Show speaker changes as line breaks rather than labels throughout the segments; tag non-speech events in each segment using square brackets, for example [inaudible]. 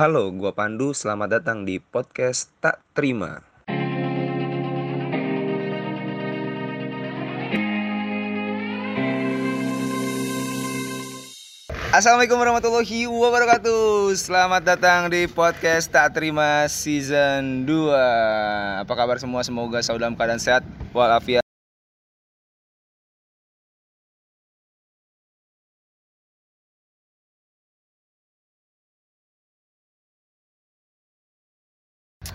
Halo, gua Pandu. Selamat datang di podcast Tak Terima. Assalamualaikum warahmatullahi wabarakatuh. Selamat datang di podcast Tak Terima season 2. Apa kabar semua? Semoga selalu dalam keadaan sehat walafiat.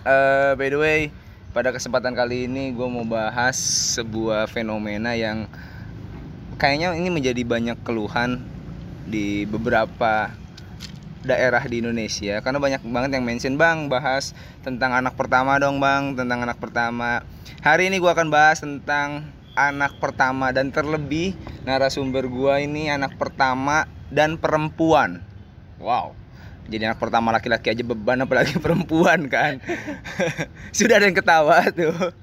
Eh, by the way, pada kesempatan kali ini gue mau bahas sebuah fenomena yang kayaknya ini menjadi banyak keluhan di beberapa daerah di Indonesia. Karena banyak banget yang mention bang bahas tentang anak pertama dong bang tentang anak pertama. Hari ini gue akan bahas tentang anak pertama dan terlebih narasumber gue ini anak pertama dan perempuan. Wow jadi anak pertama laki-laki aja beban apalagi [laughs] perempuan kan [laughs] sudah ada yang ketawa tuh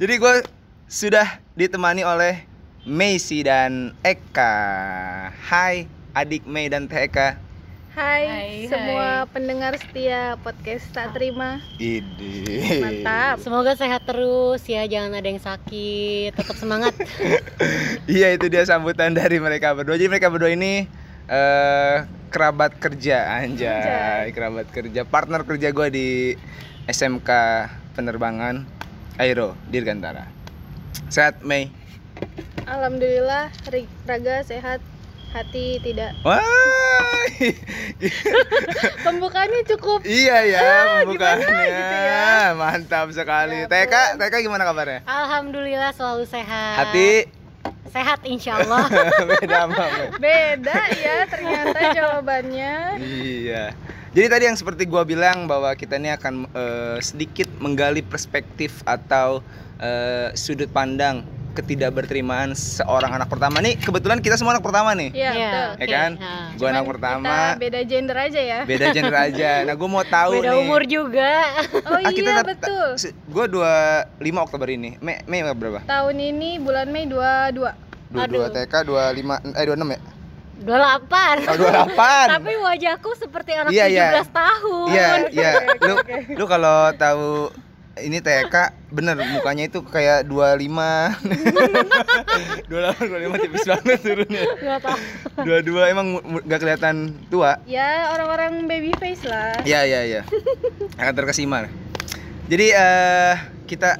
jadi gue sudah ditemani oleh Macy dan Eka Hai adik Mei dan Teh Eka
Hai,
Hai,
semua
hai.
pendengar setia podcast tak terima.
Ide
Mantap.
Semoga sehat terus ya, jangan ada yang sakit, tetap semangat. [laughs]
Iya itu dia sambutan dari mereka berdua Jadi mereka berdua ini eh kerabat kerja Anjay,
Anjay.
kerabat kerja Partner kerja gue di SMK Penerbangan Aero Dirgantara Sehat Mei
Alhamdulillah raga sehat, hati tidak.
Wah [laughs]
Pembukaannya cukup.
Iya ya pembukaannya
gitu ya?
Mantap sekali
Ya
TK, TK gimana kabarnya?
Alhamdulillah selalu sehat.
Hati
Sehat insya Allah. [laughs]
beda Mei.
Beda ya ternyata jawabannya.
Iya. Jadi tadi yang seperti gua bilang bahwa kita ini akan eh, sedikit menggali perspektif atau eh, sudut pandang ketidakberterimaan seorang anak pertama nih. Kebetulan kita semua anak pertama nih.
Iya,
Iya,
betul.
Ya
oke.
kan?
Nah.
Gua anak pertama,
Kita beda gender aja ya.
beda gender [laughs] aja. Nah, gua mau tahu
Beda
nih.
umur juga. [laughs]
Oh
Ah, kita
iya betul.
Gua 25 Oktober ini. Mei Mei berapa?
Tahun ini bulan Mei 22.
22
Aduh.
TK 25 eh 26 ya?
28.
Oh, 28. [laughs]
Tapi wajahku seperti anak
Iya, iya.
17 tahun.
Iya, iya.
Oke,
Lu lu kalau tahu ini TK bener mukanya itu kayak 25 28 25 tipis banget turunnya.
Gak tahu.
22 emang gak kelihatan tua?
Ya orang-orang baby face lah.
Iya iya iya [laughs] akan terkesima. Jadi eh kita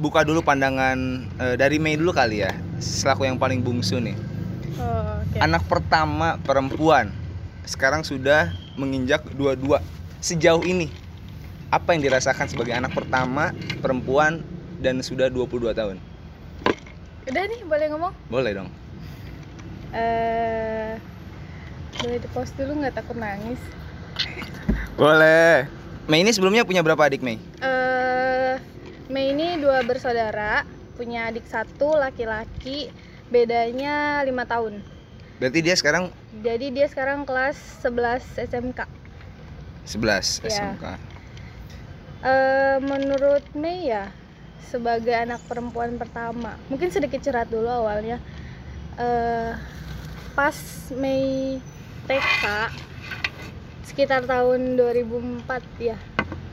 buka dulu pandangan eh, dari Mei dulu kali ya selaku yang paling bungsu nih.
Oh, oke.
anak pertama perempuan sekarang sudah menginjak dua-dua sejauh ini apa yang dirasakan sebagai anak pertama perempuan dan sudah 22 tahun
Udah nih boleh ngomong?
boleh dong
Eh boleh di post dulu nggak takut nangis?
boleh Mei ini sebelumnya punya berapa adik Mei
eh Mei ini dua bersaudara, punya adik satu laki-laki, bedanya lima tahun.
berarti dia sekarang
Jadi dia sekarang kelas 11 SMK.
11
Iya.
SMK
Eh menurut Mei ya sebagai anak perempuan pertama, mungkin sedikit curhat dulu awalnya. eh pas Mei TK sekitar tahun 2004 ya.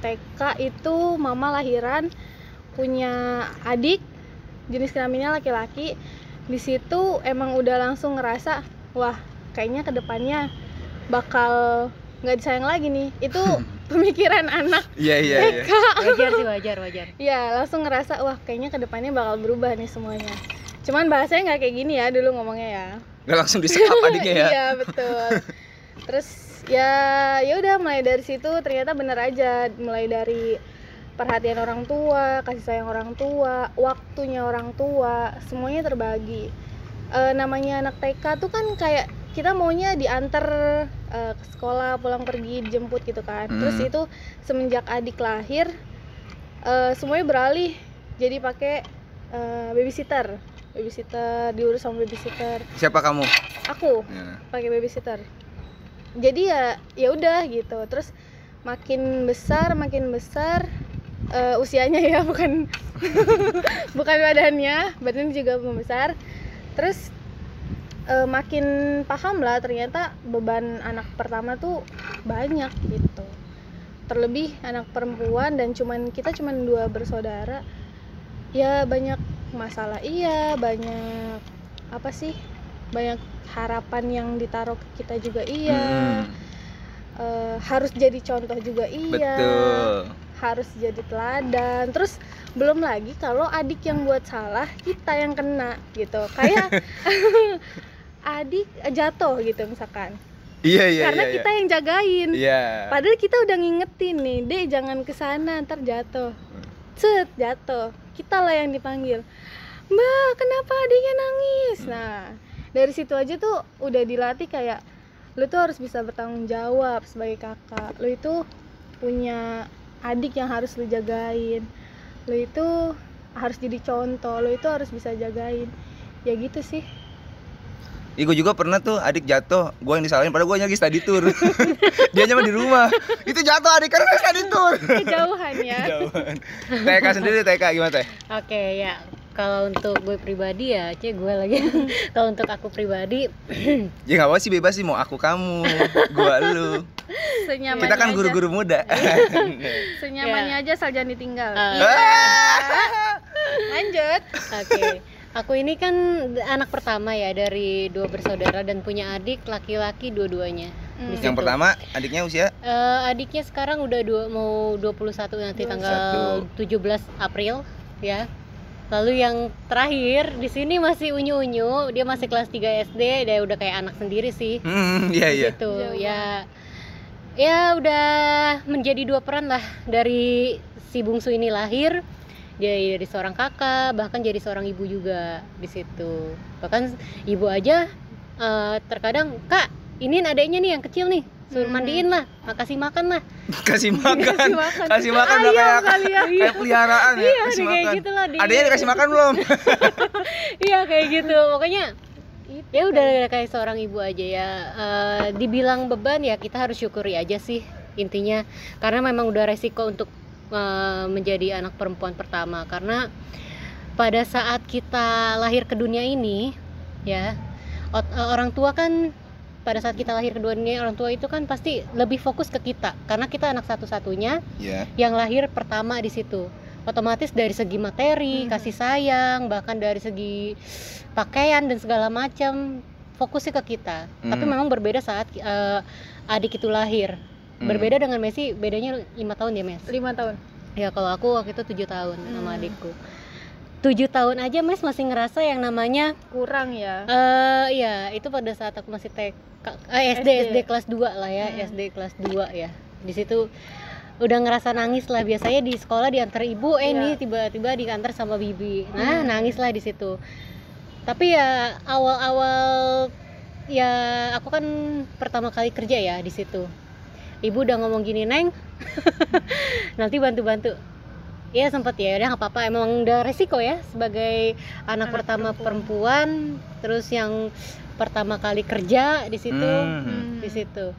TK itu mama lahiran punya adik jenis kelaminnya laki-laki. Di situ emang udah langsung ngerasa wah kayaknya ke depannya bakal nggak disayang lagi nih. Itu [laughs] pemikiran anak
iya iya iya
TK.
Wajar sih, wajar, wajar.
Ya langsung ngerasa wah kayaknya ke depannya bakal berubah nih semuanya. Cuman bahasanya nggak kayak gini ya dulu ngomongnya ya.
nggak langsung disekap [laughs] adiknya ya
iya betul. Terus ya ya udah mulai dari situ ternyata bener aja mulai dari perhatian orang tua, kasih sayang orang tua, waktunya orang tua, semuanya terbagi. Eh, namanya anak TK tuh kan kayak kita maunya diantar eh, ke sekolah, pulang pergi, dijemput gitu kan. Terus
Hmm.
itu semenjak adik lahir eh, semuanya beralih jadi pakai eh, babysitter. Babysitter diurus sama babysitter.
siapa kamu
Aku
Ya.
pakai babysitter jadi ya ya udah gitu terus makin besar makin besar eh, usianya ya [laughs] bukan [laughs] bukan badannya badan juga membesar terus eh, makin paham lah ternyata beban anak pertama tuh banyak gitu. Terlebih anak perempuan dan cuman kita cuman dua bersaudara ya banyak masalah iya banyak apa sih banyak harapan yang ditaruh ke kita juga iya.
Hmm,
Eh, harus jadi contoh juga iya.
Betul.
Harus jadi teladan. Terus belum lagi kalau adik yang buat salah kita yang kena gitu. Kayak [laughs] adik jatuh gitu misalkan.
Iya iya
karena
iya,
kita yang jagain.
Iya.
Padahal kita udah ngingetin nih deh jangan ke sana ntar jatuh. Set jatuh. Kita lah yang dipanggil. Mbak kenapa adiknya nangis? Nah dari situ aja tuh udah dilatih kayak lu tuh harus bisa bertanggung jawab sebagai kakak. Lu itu punya adik yang harus lu jagain. Lu itu harus jadi contoh. Lu itu harus bisa jagain. Ya gitu sih
Ih, gue juga pernah tuh adik jatuh, gue yang disalahin padahal gue lagi study tour. Dia cuma di rumah. Itu jatuh adik karena study tour.
kejauhan ya
Jauhan. TK sendiri TK gimana teh?
Oke ya, kalau untuk gue pribadi ya, cie gue lagi. [laughs] kalau untuk aku pribadi, [clears throat]
Ya nggak apa sih bebas sih mau aku kamu, gua lu.
senyamannya
Kita kan
aja.
guru-guru muda. [laughs]
senyamannya aja asal jangan ditinggal
Eh.
Iya. lanjut
oke. Aku ini kan anak pertama ya dari dua bersaudara dan punya adik laki-laki dua-duanya.
Hmm.
Yang pertama adiknya usia
Eh, adiknya sekarang udah dua, mau 21 nanti
21.
tanggal 17 April ya. Lalu yang terakhir di sini masih unyu-unyu, dia masih kelas 3 SD, dia udah kayak anak sendiri sih.
Hmm, iya iya.
Gitu.
Jauh
Ya ya udah menjadi dua peran lah dari si bungsu ini lahir dia dari seorang kakak bahkan jadi seorang ibu juga di situ bahkan ibu aja eh, terkadang kak ini adanya nih yang kecil nih suruh
Hmm.
mandiin lah makasih makan lah [laughs]
Kasih makan.
Kasih makan. [laughs]
Kasih makan udah kayak
kali ya. [laughs]
kayak peliharaan ya,
iya
kasih
kayak
makan.
gitu lah di-
Adanya dikasih makan belum?
iya kayak gitu pokoknya
Itu
ya udah
kan.
kayak seorang ibu aja ya Eh, dibilang beban ya kita harus syukuri aja sih intinya karena memang udah resiko untuk eh, menjadi anak perempuan pertama karena pada saat kita lahir ke dunia ini ya eh, orang tua kan pada saat kita lahir ke dunia orang tua itu kan pasti lebih fokus ke kita karena kita anak satu-satunya
Iya.
yang lahir pertama di situ otomatis dari segi materi
Mhm.
kasih sayang bahkan dari segi pakaian dan segala macam fokusnya ke kita tapi
Hmm.
memang berbeda saat eh, adik itu lahir
Hmm.
berbeda dengan Messi bedanya lima tahun ya Mes
lima tahun
ya kalau aku waktu itu tujuh tahun sama
Hmm.
adikku tujuh tahun aja Mes masih ngerasa yang namanya
kurang ya
eh ya itu pada saat aku masih TK eh, SD,
SD.
SD kelas 2 lah ya
Hmm.
SD kelas 2 ya di situ udah ngerasa nangis lah biasanya di sekolah diantar ibu eh
Iya.
nih tiba-tiba diantar sama bibi nah
Hmm.
nangis lah di situ tapi ya awal-awal ya aku kan pertama kali kerja ya di situ ibu udah ngomong gini neng [laughs] nanti bantu-bantu ya sempet ya udah nggak apa-apa emang udah resiko ya sebagai anak,
Anak
pertama
perempuan.
perempuan. terus yang pertama kali kerja di situ
Hmm.
di situ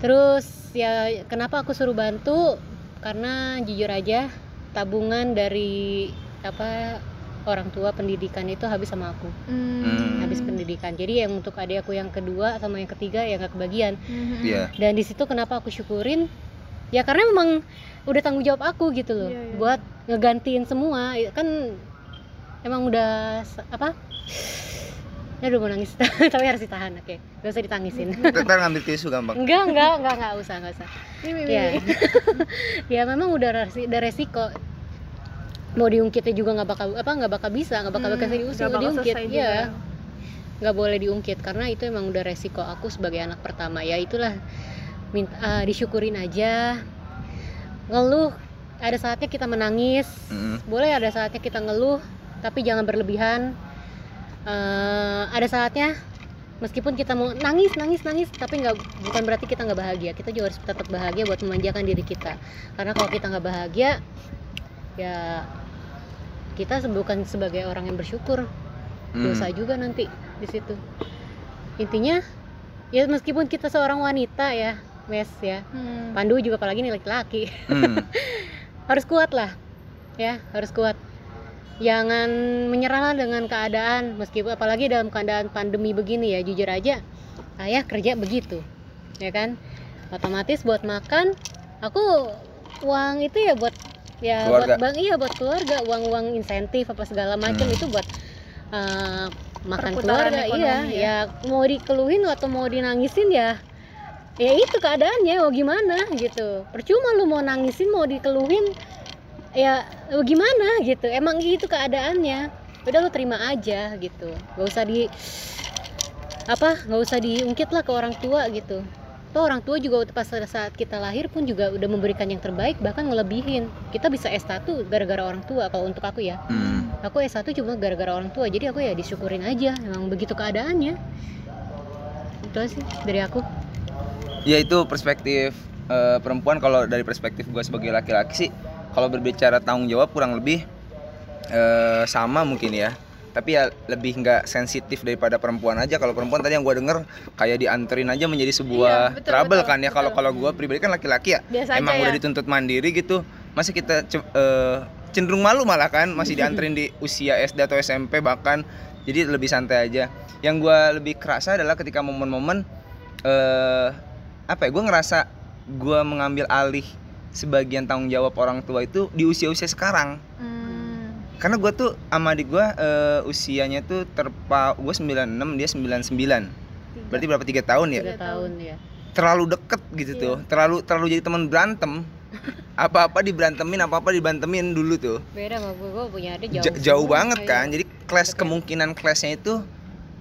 terus ya kenapa aku suruh bantu karena jujur aja tabungan dari apa orang tua pendidikan itu habis sama aku.
Hmm.
habis pendidikan. Jadi yang untuk adik aku yang kedua sama yang ketiga ya nggak kebagian.
Mhm.
Iya.
dan di situ kenapa aku syukurin? Ya karena memang udah tanggung jawab aku gitu loh.
Iya, iya.
buat ngegantiin semua. Ya kan emang udah apa? Aduh mau nangis. [laughs] Tapi harus ditahan oke. Gak usah ditangisin.
Ntar ngambil tisu gampang.
enggak enggak enggak enggak usah enggak usah.
Ini, ini,
ya.
Ini. [laughs]
ya memang udah udah resiko mau diungkitnya juga nggak bakal apa nggak bakal bisa nggak bakal
Hmm,
bakal
bakal
diungkit. ya nggak boleh diungkit karena itu emang udah resiko aku sebagai anak pertama. Ya itulah. Minta ah, disyukurin aja. Ngeluh ada saatnya kita menangis.
Hmm.
boleh ada saatnya kita ngeluh tapi jangan berlebihan. Eh, ada saatnya meskipun kita mau nangis nangis nangis tapi nggak bukan berarti kita nggak bahagia. Kita juga harus tetap bahagia buat memanjakan diri kita. Karena kalau kita nggak bahagia ya kita bukan sebagai orang yang bersyukur
Hmm.
dosa juga nanti di situ intinya ya meskipun kita seorang wanita ya mes ya
Hmm.
Pandu juga apalagi nih laki-laki
Hmm. [laughs]
harus kuat lah ya harus kuat jangan menyerahlah dengan keadaan meskipun apalagi dalam keadaan pandemi begini ya jujur aja ayah kerja begitu ya kan otomatis buat makan aku uang itu ya buat ya
Keluarga.
buat bang iya buat keluarga uang uang insentif apa segala macam
Hmm.
itu buat eh, makan
Perputaran
keluarga iya
ya.
ya mau dikeluhin atau mau dinangisin ya ya itu keadaannya mau gimana gitu percuma lu mau nangisin mau dikeluhin ya lu gimana gitu emang gitu keadaannya udah lu terima aja gitu gak usah di apa nggak usah diungkit lah ke orang tua gitu Toh orang tua juga pas saat kita lahir pun juga udah memberikan yang terbaik bahkan ngelebihin. Kita bisa S1 gara-gara orang tua kalau untuk aku ya.
Hmm.
aku S1 cuma gara-gara orang tua jadi aku ya disyukurin aja emang begitu keadaannya. Itu sih dari aku.
Ya itu perspektif eh, perempuan. Kalau dari perspektif gue sebagai laki-laki sih kalau berbicara tanggung jawab kurang lebih eh, sama mungkin ya tapi ya lebih nggak sensitif daripada perempuan aja. Kalau perempuan tadi yang gue denger kayak dianterin aja menjadi sebuah
Iya, betul,
trouble
betul,
kan ya. Kalau kalau gue pribadi kan laki-laki ya
biasa
emang
aja
udah
ya
dituntut mandiri gitu masa kita eh, cenderung malu malah kan masih [laughs] dianterin di usia SD atau SMP bahkan. Jadi lebih santai aja. Yang gua lebih kerasa adalah ketika momen-momen eh apa ya gue ngerasa gua mengambil alih sebagian tanggung jawab orang tua itu di usia-usia sekarang.
Hmm.
Karena gua tuh sama adik gua eh, usianya tuh terpa gue 96 dia 99 berarti berapa tiga tahun ya?
Tiga tahun ya.
Terlalu deket gitu
Iya.
tuh. Terlalu terlalu jadi teman berantem. [laughs] Apa-apa diberantemin apa-apa dibantemin dulu tuh.
Beda sama gue gue punya adik jauh
Ja- jauh banget
Iya.
kan. jadi kelas kemungkinan kelasnya itu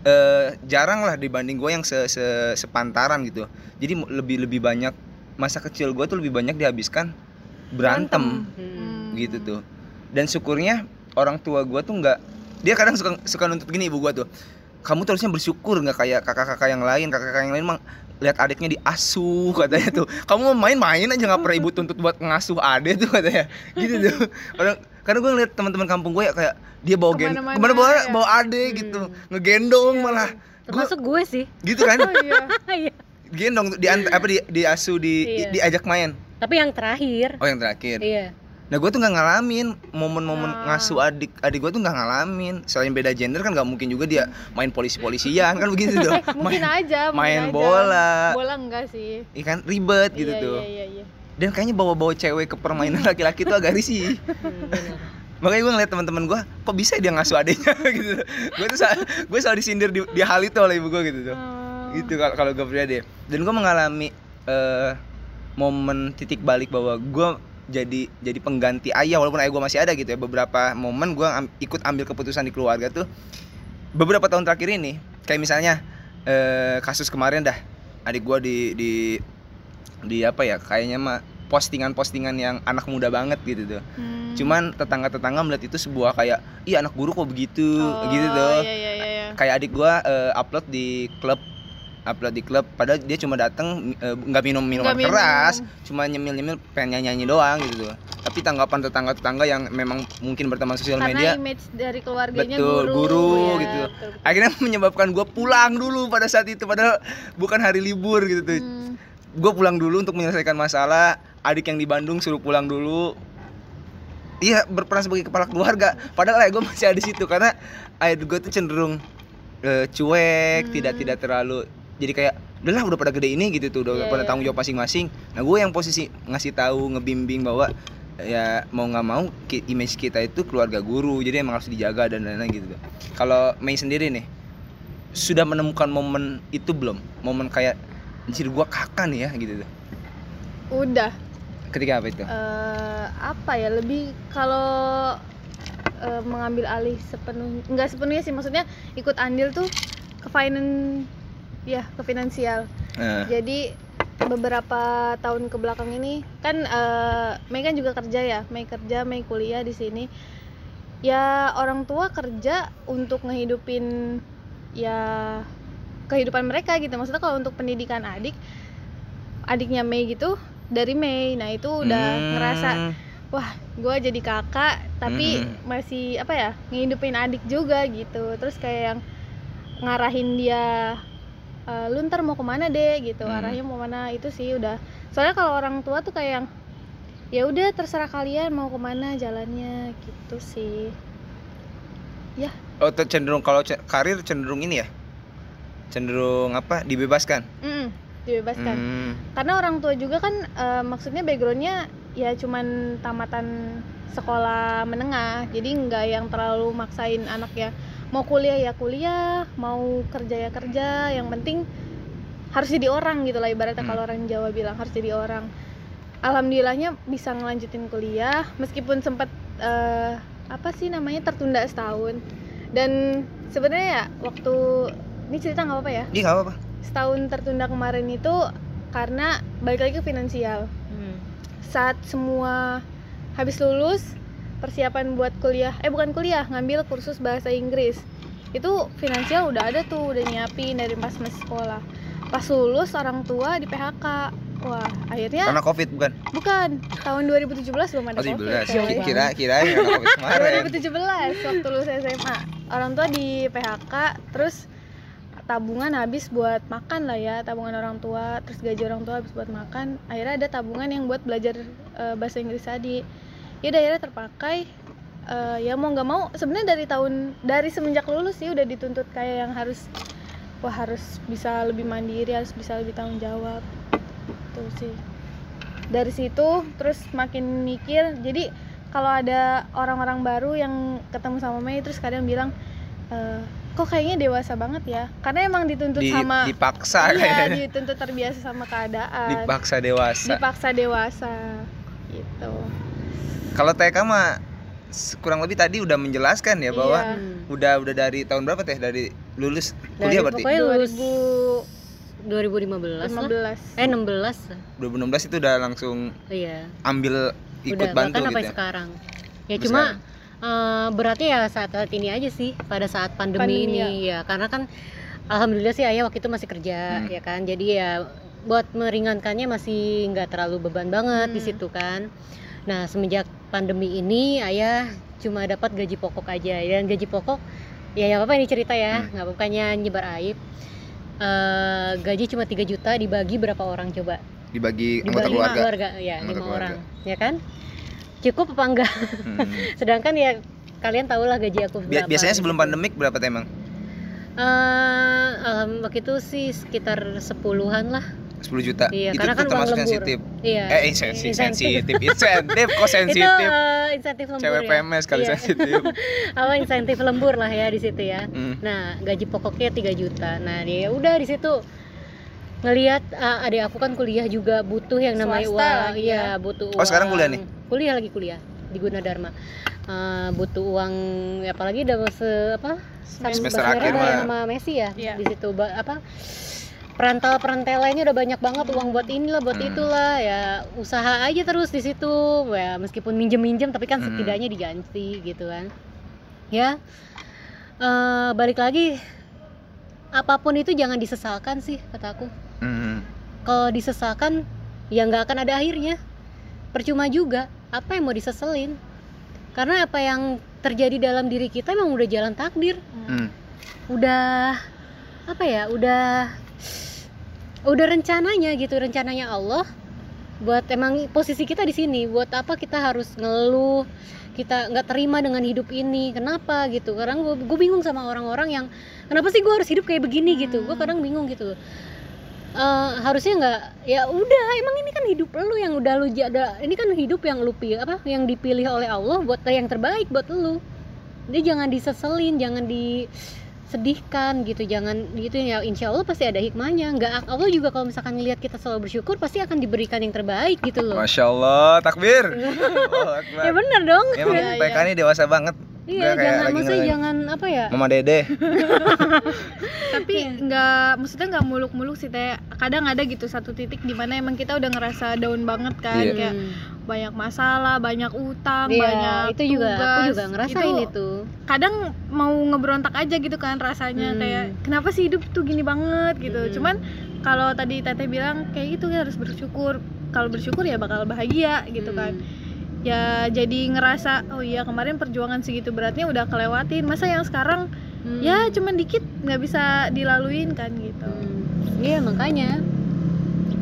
eh, jarang lah dibanding gue yang se- se- sepantaran gitu. Jadi lebih lebih banyak masa kecil gue tuh lebih banyak dihabiskan berantem.
Hmm.
gitu tuh. Dan syukurnya orang tua gue tuh nggak dia kadang suka suka nuntut gini ibu gue tuh kamu tuh harusnya bersyukur nggak kayak kakak-kakak yang lain kakak-kakak yang lain emang lihat adiknya diasuh [laughs] katanya tuh. Kamu main-main aja nggak pernah ibu tuntut buat ngasuh adik tuh [laughs] katanya. Gitu tuh. Orang- karena gue ngeliat teman-teman kampung gue ya kayak dia bawa gen
ke
mana bawa
ya.
bawa adik gitu
Hmm.
ngegendong malah.
Termasuk gue sih.
gitu kan? [laughs]
Oh iya.
Iya.
gendong di apa di diasuh di, di-
Iya.
diajak main.
Tapi yang terakhir.
Oh yang terakhir.
Iya
Nah gue tuh nggak ngalamin momen-momen
Nah.
ngasuh adik adik gue tuh nggak ngalamin. Selain beda gender kan nggak mungkin juga dia main polisi-polisian kan begitu tuh. [laughs]
mungkin
main
aja mungkin
main
aja.
bola.
bola enggak sih
ikan ribet gitu
iya,
tuh.
iya iya iya
Dan kayaknya bawa-bawa cewek ke permainan laki-laki tuh agak risih.
Hmm. [laughs]
Makanya gue ngeliat teman-teman gue, kok bisa dia ngasuh adiknya [laughs] gitu. Gue tuh gue selalu disindir di, di hal itu oleh ibu gue gitu tuh.
Hmm.
Gitu kalau kalau gue pribadi. Dan gue mengalami eh, momen titik balik bahwa gue jadi jadi pengganti ayah walaupun ayah gue masih ada gitu ya beberapa momen gue am- ikut ambil keputusan di keluarga tuh beberapa tahun terakhir ini kayak misalnya eh, kasus kemarin dah adik gue di di di apa ya kayaknya mah postingan-postingan yang anak muda banget gitu tuh
Hmm.
cuman tetangga-tetangga melihat itu sebuah kayak iya anak guru kok begitu
Oh,
gitu tuh
iya iya iya, iya.
kayak adik gua eh, upload di klub upload di klub padahal dia cuma datang eh, nggak minum minuman
minum.
keras cuma nyemil nyemil pengen nyanyi nyanyi doang gitu tuh tapi tanggapan tetangga tetangga yang memang mungkin berteman sosial
karena
media
image dari keluarganya
Betul,
guru,
guru
ya,
gitu.
betul, betul.
akhirnya [laughs] menyebabkan gua pulang dulu pada saat itu padahal bukan hari libur gitu tuh
Hmm.
gue pulang dulu untuk menyelesaikan masalah adik yang di Bandung suruh pulang dulu iya berperan sebagai kepala keluarga padahal ayah gue masih ada di situ karena ayah gue tuh cenderung eh, cuek
Hmm.
tidak tidak terlalu jadi kayak udahlah udah pada gede ini gitu tuh udah
Iya,
pada
iya.
tanggung jawab masing-masing. Nah gue yang posisi ngasih tahu ngebimbing bahwa ya mau nggak mau image kita itu keluarga guru jadi emang harus dijaga dan lain-lain gitu kalau Mei sendiri nih sudah menemukan momen itu belum? Momen kayak anjir gua kakak nih ya gitu tuh.
Udah.
Ketika apa itu?
Eh, apa ya lebih kalau eh, mengambil alih sepenuh nggak sepenuhnya sih maksudnya ikut andil tuh ke finance ya ke finansial.
Nah,
jadi beberapa tahun ke belakang ini kan eh, Mei kan juga kerja ya Mei kerja Mei kuliah di sini. Ya orang tua kerja untuk ngehidupin ya kehidupan mereka gitu. Maksudnya kalau untuk pendidikan adik adiknya Mei gitu dari Mei. Nah itu udah
hmm,
ngerasa wah gue jadi kakak tapi
Mm-mm.
masih apa ya ngehidupin adik juga gitu. Terus kayak yang ngarahin dia "Eh, lu ntar mau ke mana deh gitu
Hmm.
arahnya mau mana itu sih udah. Soalnya kalau orang tua tuh kayak yang ya udah terserah kalian mau ke mana jalannya gitu sih.
Oh tuh cenderung kalau karir cenderung ini ya? Cenderung apa? Dibebaskan?
Mm-mm. dibebaskan.
Hmm.
karena orang tua juga kan eh, maksudnya backgroundnya ya cuman tamatan sekolah menengah. Jadi nggak yang terlalu maksain anak ya mau kuliah ya kuliah mau kerja ya kerja yang penting harus jadi orang gitu lah ibaratnya
Hmm.
kalau orang Jawa bilang harus jadi orang alhamdulillahnya bisa ngelanjutin kuliah meskipun sempat eh, apa sih namanya tertunda setahun dan sebenarnya ya waktu ini cerita nggak apa-apa ya
Iya nggak apa-apa.
setahun tertunda kemarin itu karena balik lagi ke finansial
Hmm.
saat semua habis lulus persiapan buat kuliah eh bukan kuliah ngambil kursus bahasa Inggris itu finansial udah ada tuh udah nyiapin dari pas masih sekolah pas lulus orang tua di PHK wah akhirnya
Karena covid bukan?
bukan tahun 2017 belum ada
Oh,
covid
17.
coy.
Kira kira karena covid [laughs] kemarin.
2017 waktu lulus SMA orang tua di PHK terus tabungan habis buat makan lah ya tabungan orang tua terus gaji orang tua habis buat makan akhirnya ada tabungan yang buat belajar eh, bahasa Inggris tadi ya udah akhirnya terpakai. Eh, ya mau nggak mau sebenarnya dari tahun dari semenjak lulus sih udah dituntut kayak yang harus wah harus bisa lebih mandiri harus bisa lebih tanggung jawab. Tuh sih. Dari situ terus makin mikir jadi kalau ada orang-orang baru yang ketemu sama Mei terus kadang bilang "Eh, kok kayaknya dewasa banget ya? Karena emang dituntut
Di,
sama
dipaksa
iya
kayaknya.
dituntut terbiasa sama keadaan.
Dipaksa dewasa.
dipaksa dewasa. Gitu
Kalau TK mah kurang lebih tadi udah menjelaskan ya bahwa
Iya.
Hmm.
udah udah dari tahun berapa teh dari lulus
Dari
kuliah berarti
pokoknya lulus
2015
2015 lah. Eh 16 lah.
2016 itu udah langsung
Iya.
ambil ikut
Udah
bantu gitu
sampai
ya.
sekarang. Ya cuma eh, berarti ya saat saat ini aja sih pada saat pandemi,
Pandemi,
ini ya. karena kan alhamdulillah sih ayah waktu itu masih kerja
Hmm.
ya kan. Jadi ya buat meringankannya masih nggak terlalu beban banget di
Hmm.
situ kan. Nah, semenjak pandemi ini ayah cuma dapat gaji pokok aja dan gaji pokok ya ya apa ini cerita ya,
Hmm.
nggak bukannya nyebar aib. Eh, gaji cuma 3 juta dibagi berapa orang coba?
dibagi anggota
Dibagi
keluarga.
ya,
Anggota
lima
keluarga.
orang, ya kan? Cukup apa enggak?
Hmm. [laughs]
Sedangkan ya kalian tau lah gaji aku berapa.
biasanya sebelum
gitu.
pandemik berapa teh emang?
Eh, alham- waktu itu sih sekitar sepuluhan lah.
10 juta.
Iya,
itu
karena kan uang
termasuk sensitif.
Iya.
Eh, insentif,
Insentif.
sensitif. Insentif kok [laughs]
Itu
sensitif.
eh, insentif lembur
Cewek
ya.
PMS kali
Iya.
sensitif. [laughs]
Apa insentif lembur lah ya di situ ya.
Hmm.
Nah, gaji pokoknya 3 juta. Nah, dia udah di situ ngelihat eh, adik aku kan kuliah juga butuh yang namanya
Swasta
uang.
lagi
Iya,
ya.
butuh
Oh, sekarang
uang.
kuliah nih?
Kuliah lagi kuliah di Gunadarma. Eh, butuh uang apalagi udah se apa?
Semester
Bang
akhir mah.
sama Messi ya
Iya.
di situ apa perantal perantelanya udah banyak banget uang buat inilah buat
Hmm.
itulah ya usaha aja terus di situ ya meskipun minjem minjem tapi kan
Hmm.
setidaknya diganti gitu kan ya eh, balik lagi apa pun itu jangan disesalkan sih kata aku
Hmm.
kalau disesalkan ya nggak akan ada akhirnya percuma juga apa yang mau diseselin karena apa yang terjadi dalam diri kita emang udah jalan takdir
Hmm.
udah apa ya udah udah rencananya gitu rencananya Allah buat emang posisi kita di sini buat apa kita harus ngeluh kita nggak terima dengan hidup ini kenapa gitu. Kadang gue gue bingung sama orang-orang yang kenapa sih gue harus hidup kayak begini gitu. Gue kadang bingung gitu. Eh, harusnya nggak ya udah emang ini kan hidup lu yang udah lu jaga ini kan hidup yang lu pilih apa yang dipilih oleh Allah buat yang terbaik buat lu. Jadi jangan diseselin jangan disedihkan gitu jangan gitu ya insya Allah pasti ada hikmahnya nggak Allah juga kalau misalkan ngelihat kita selalu bersyukur pasti akan diberikan yang terbaik gitu loh
Masya Allah, takbir. [laughs] Akbar.
ya bener dong
Ya, emang PK
iya.
ini dewasa banget.
Iya
kayak
jangan
lagi
maksudnya
ngelain.
jangan apa ya
Mama Dede. [laughs]
tapi nggak maksudnya nggak muluk-muluk sih teh kadang ada gitu satu titik di mana emang kita udah ngerasa down banget kan
Iya.
kayak
Hmm.
banyak masalah banyak utang
Iya,
banyak
itu juga aku juga ngerasain
Itu
itu
kadang mau ngeberontak aja gitu kan rasanya
Hmm.
kayak kenapa sih hidup tuh gini banget gitu
Hmm.
cuman kalau tadi teteh bilang kayak gitu ya harus bersyukur kalau bersyukur ya bakal bahagia gitu
Hmm.
kan ya jadi ngerasa oh iya kemarin perjuangan segitu beratnya udah kelewatin masa yang sekarang
Hmm.
ya cuman dikit nggak bisa dilaluin kan gitu
Hmm, Iya makanya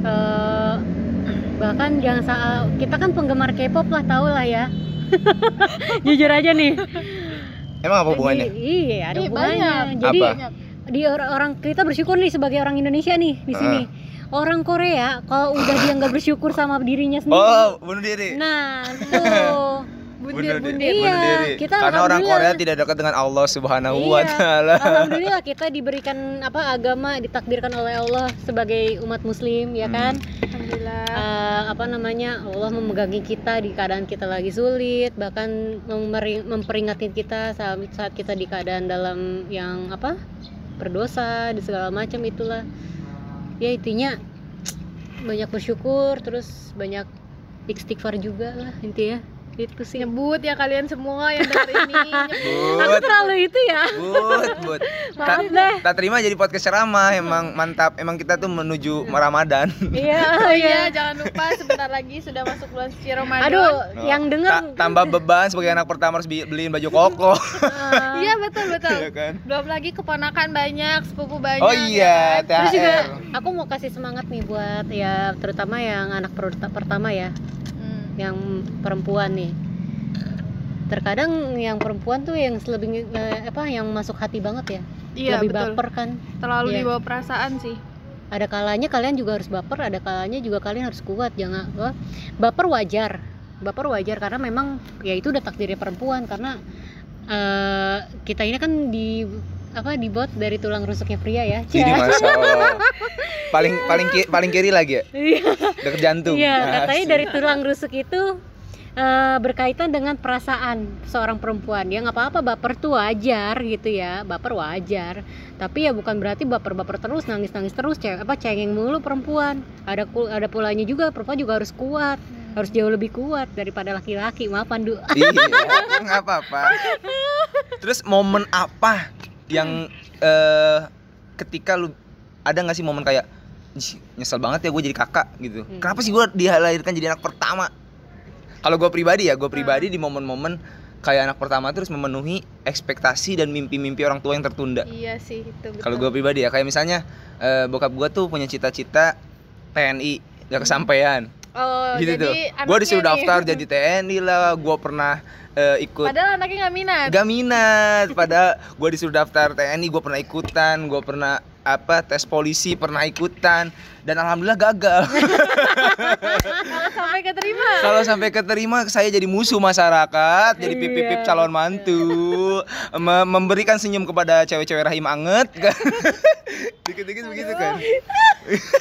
Eh, bahkan jangan salah kita kan penggemar K-pop lah tau lah ya [laughs] jujur aja nih
Emang apa hubungannya?
Jadi, iya ada hubungannya
banyak.
jadi
Apa?
Di orang, orang kita bersyukur nih sebagai orang Indonesia nih di sini orang Korea kalau udah dia nggak bersyukur sama dirinya sendiri
oh bunuh diri
nah [laughs] tuh
bundir
Bunuh di-
bundir
Iya,
bunuh diri.
kita
karena orang. Korea tidak dekat dengan Allah Subhanahu wa
Iya.
taala
Alhamdulillah [laughs] kita diberikan apa agama ditakdirkan oleh Allah sebagai umat muslim ya
Hmm.
kan
alhamdulillah
Eh, apa namanya Allah memegangi kita di keadaan kita lagi sulit bahkan memperingatkan kita saat saat kita di keadaan dalam yang apa berdosa di segala macam itulah ya intinya banyak bersyukur terus banyak istighfar juga lah intinya itu sih.
Nyebut ya kalian semua yang denger ini. [laughs] Nyebut.
Aku terlalu itu ya.
But but. [laughs]
Maaf
tak,
deh.
tak terima jadi podcast ceramah. Emang mantap. Emang kita tuh menuju Ramadan. [laughs]
Iya
oh
iya.
Iya jangan lupa sebentar lagi sudah masuk bulan suci Ramadan.
Aduh
Oh.
yang denger
Ta- tambah beban sebagai anak pertama harus beliin baju koko.
Iya betul betul.
Iya kan?
Belum lagi keponakan banyak sepupu banyak
oh
ya
iya
kan?
Terus juga
THR
aku mau kasih semangat nih buat ya terutama yang anak per- pertama ya. Yang perempuan nih. Terkadang yang perempuan tuh yang lebih eh, apa yang masuk hati banget ya.
iya
lebih
betul
baper kan.
terlalu
Iya.
dibawa perasaan sih
Ada kalanya kalian juga harus baper, ada kalanya juga kalian harus kuat. Jangan apa, baper wajar. Baper wajar karena memang ya itu udah takdirnya perempuan karena eh, kita ini kan di apa dibuat dari tulang rusuknya pria ya.
jadi
Cia.
masya Allah [laughs] paling paling ki- paling kiri lagi ya
Iya.
dekat jantung
Iya, katanya dari tulang rusuk itu eh, berkaitan dengan perasaan seorang perempuan. Ya nggak apa-apa, baper tuh wajar gitu ya, baper wajar. Tapi ya bukan berarti baper-baper terus, nangis-nangis terus, cewek apa cengeng mulu perempuan. Ada ada pulanya juga perempuan juga harus kuat, harus jauh lebih kuat daripada laki-laki. Maaf Pandu.
iya nggak apa-apa [laughs] terus momen apa yang eh, ketika lu ada nggak sih momen kayak "Ih, nyesel banget ya gue jadi kakak gitu.
Hmm.
kenapa sih gue dilahirkan jadi anak pertama? Kalau gue pribadi ya gue pribadi
Hmm.
di momen-momen kayak anak pertama terus memenuhi ekspektasi dan mimpi-mimpi orang tua yang tertunda.
Iya sih itu
kalau gue pribadi ya kayak misalnya eh, bokap gue tuh punya cita-cita TNI gak kesampaian
oh
gitu tuh.
Jadi
gue disuruh
anaknya nih.
daftar jadi TNI lah. Gue pernah eh, ikut
padahal anaknya nggak minat.
Gak minat, padahal gue disuruh daftar TNI, gue pernah ikutan, gue pernah apa tes polisi pernah ikutan dan alhamdulillah gagal. [laughs]
kalau sampai keterima
Kalau sampai keterima saya jadi musuh masyarakat, jadi pipip-pip
Iya,
calon mantu, Mem- memberikan senyum kepada cewek-cewek rahim anget kan. [laughs] Dikit-dikit begitu kan. [laughs]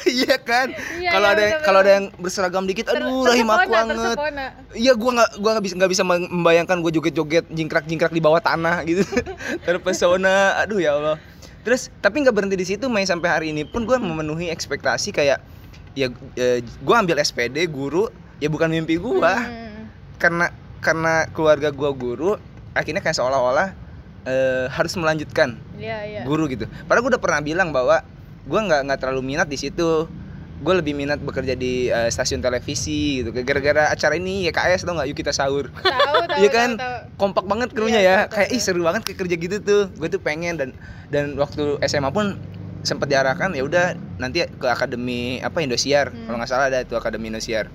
Iya kan?
Iya,
Kalau
iya,
ada kalau ada yang berseragam dikit,
Ter-
aduh rahim aku anget. Iya, gua nggak gua nggak bisa nggak bisa membayangkan gue joget-joget jingkrak-jingkrak di bawah tanah gitu. Terpesona. Aduh ya Allah. Terus tapi nggak berhenti di situ, Mei sampai hari ini pun gue memenuhi ekspektasi kayak ya gue ambil SPD guru ya bukan mimpi gue
Hmm.
karena karena keluarga gue guru akhirnya kayak seolah-olah eh, harus melanjutkan
Iya, iya.
guru gitu. Padahal gue udah pernah bilang bahwa gue nggak nggak terlalu minat di situ. Gue lebih minat bekerja di eh, stasiun televisi gitu. Gara-gara acara ini YKS tau nggak? Yuk kita sahur. [laughs] Iya kan?
tahu.
Kompak banget krunya
Iya,
ya.
betul,
Kayak ih seru banget kayak kerja gitu tuh. Gue tuh pengen dan dan waktu SMA pun sempat diarahkan ya udah nanti ke akademi apa Indosiar
Hmm.
kalau nggak salah ada tuh akademi Indosiar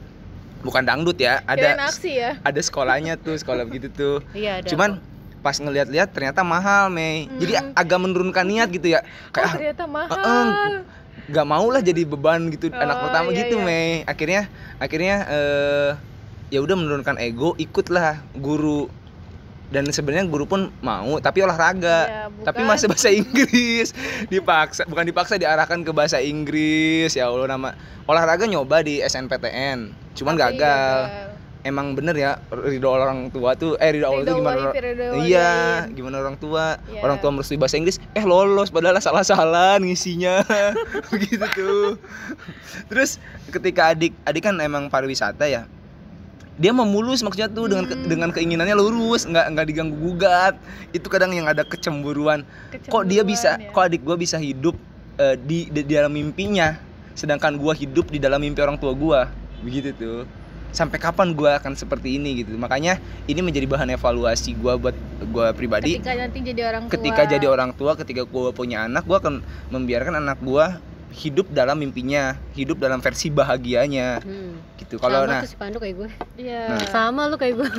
bukan dangdut ya ada
aksi ya. [laughs]
ada sekolahnya tuh sekolah begitu tuh
Iya, ada.
cuman pas ngeliat-liat ternyata mahal Mei jadi
Hmm.
agak menurunkan niat gitu ya
Oh,
kayak ah,
ternyata mahal.
eh, gak mau lah jadi beban gitu
Oh,
anak pertama
iya,
gitu
iya.
Mei. Akhirnya akhirnya eh ya udah menurunkan ego ikutlah guru. Dan sebenarnya guru pun mau tapi olahraga.
Bukan.
tapi masih bahasa Inggris. [laughs] Dipaksa bukan dipaksa diarahkan ke bahasa Inggris. Ya Allah nama olahraga nyoba di SNPTN cuman
Tapi
gagal emang bener ya ridho orang tua tuh eh ridho Allah tuh gimana orang- iya gimana orang tua?
Iya.
orang tua merestui bahasa Inggris eh lolos padahal salah-salah ngisinya. [laughs] [laughs] Begitu tuh. Terus ketika adik adik kan emang pariwisata ya dia memulus maksudnya tuh dengan ke-
Hmm.
dengan keinginannya lurus nggak nggak diganggu gugat. Itu kadang yang ada kecemburuan. Kok dia bisa
Kecemburuan, ya.
kok adik gua bisa hidup eh, di, di di dalam mimpinya sedangkan gua hidup di dalam mimpi orang tua gua? Begitu tuh sampai kapan gua akan seperti ini gitu makanya ini menjadi bahan evaluasi gua buat gua pribadi
ketika nanti jadi orang tua
ketika jadi orang tua ketika gua punya anak gua akan membiarkan anak gua hidup dalam mimpinya hidup dalam versi bahagianya
Hmm.
gitu kalau nah
tuh si Pandu kayak gue.
iya
Nah.
Sama lu kayak gue.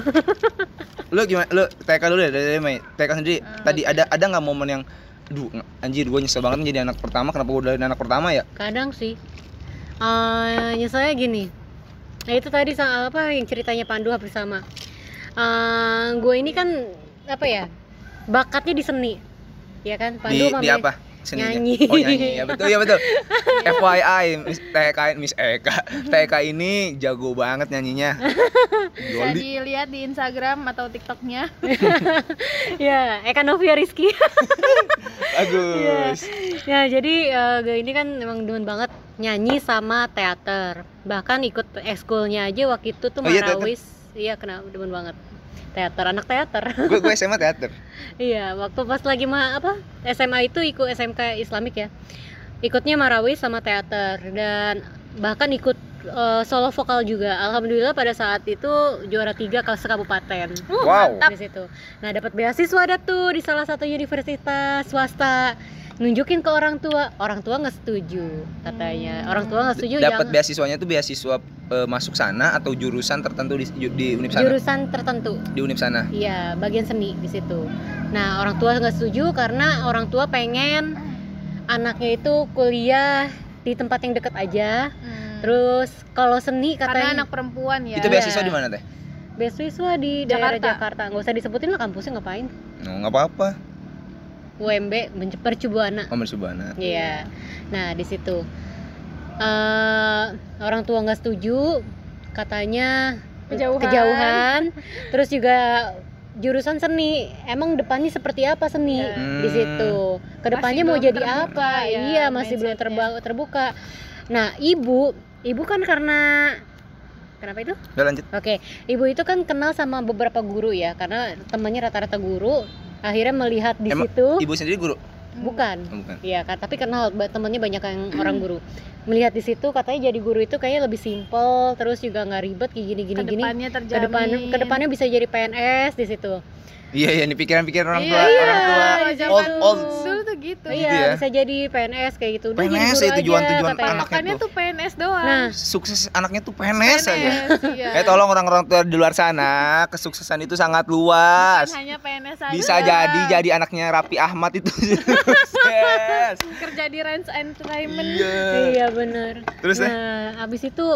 [laughs]
lu gimana lu TK dulu ya dari Mei TK sendiri
Ah,
tadi
oke.
ada ada nggak momen yang duh anjir gue nyesel banget jadi anak pertama kenapa gue udah anak pertama ya
Kadang sih. Eh, nyeselnya gini nah itu tadi sa- apa yang ceritanya Pandu hampir sama Eh, gue ini kan apa ya bakatnya di seni ya kan Pandu
Di, di apa? Seninya?
Nyanyi.
Oh nyanyi, ya betul, ya betul. [laughs] FYI, Miss TK, Miss Eka TK ini jago banget nyanyinya. [laughs]
Bisa dilihat di Instagram atau TikToknya. [laughs]
ya Eka Novia Rizky.
Bagus.
Ya. Jadi eh, gue ini kan emang demen banget nyanyi sama teater. Bahkan ikut ekskulnya aja waktu itu tuh
Oh iya.
Marawis. Iya kenapa demen banget teater anak teater.
Gue gue [laughs] SMA teater.
Iya waktu pas lagi ma apa SMA itu ikut SMK Islamik ya. Ikutnya Marawis sama teater dan bahkan ikut eh, solo vokal juga. Alhamdulillah pada saat itu juara tiga kelas kabupaten.
Wow.
Di situ. Nah, dapat beasiswa ada tuh di salah satu universitas swasta. Nunjukin ke orang tua, orang tua nggak setuju katanya.
Hmm.
Orang tua nggak setuju
Dapat
jangan-
beasiswanya tuh beasiswa eh, masuk sana atau jurusan tertentu di, di univ sana?
jurusan tertentu.
Di univ sana
Iya, bagian seni di situ. Nah, orang tua nggak setuju karena orang tua pengen anaknya itu kuliah di tempat yang dekat aja.
Hmm.
Terus kalau seni
karena
katanya
anak perempuan ya.
Itu beasiswa
Iya.
di mana teh?
beasiswa di daerah
Jakarta.
Jakarta. Nggak usah disebutin lah kampusnya ngapain.
No, nggak apa-apa
UMB Percubuana.
Om Subhana
Iya. Nah di situ eh orang tua nggak setuju, katanya
Kejauhan.
kejauhan. Terus juga jurusan seni, emang depannya seperti apa seni
Ya.
di situ? Ke depannya
Masih
mau jadi
terbuka
apa?
ya,
iya masih belum terba- terbuka. Nah ibu, ibu kan karena kenapa itu?
Udah lanjut
Oke, ibu itu kan kenal sama beberapa guru ya, karena temannya rata-rata guru. Akhirnya melihat di
Emang
situ,
Ibu sendiri guru?
bukan,
Oh, bukan
Iya kan, tapi kenal temennya banyak yang orang guru. Melihat di situ katanya jadi guru itu kayaknya lebih simpel, terus juga nggak ribet kayak gini gini gini.
Ke depannya terjamin.
Ke depan, ke depannya bisa jadi PNS di situ.
Iya iya ini pikiran-pikiran orang tua
Iya,
orang tua
iya,
zaman
old
dulu.
old
Dulu tuh gitu.
iya,
ya?
bisa jadi PNS kayak gitu. Udah jadi
PNS
guru
ya
aja,
tujuan-tujuan anaknya tuh.
tuh PNS doang.
Nah,
sukses anaknya tuh PNS aja.
PNS, iya.
Eh tolong orang-orang tua di luar sana, kesuksesan itu sangat luas.
Bukan hanya PNS aja.
Bisa jadi jadi anaknya Rapi Ahmad itu [laughs] sukses.
kerja di Rans Entertainment.
Iya.
iya bener.
Terus deh
Nah, abis itu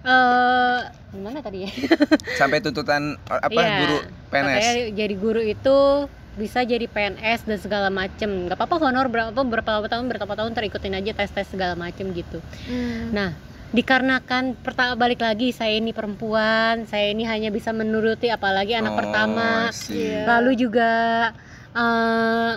eh gimana tadi ya?
sampai tuntutan apa
Iya,
guru PNS.
Katanya jadi guru itu bisa jadi PNS dan segala macem nggak apa-apa honor berapa berapa tahun berapa tahun terikutin aja tes tes segala macem gitu
Hmm.
nah dikarenakan pertama balik lagi saya ini perempuan saya ini hanya bisa menuruti apalagi anak
Oh,
pertama.
Iya.
lalu juga eh,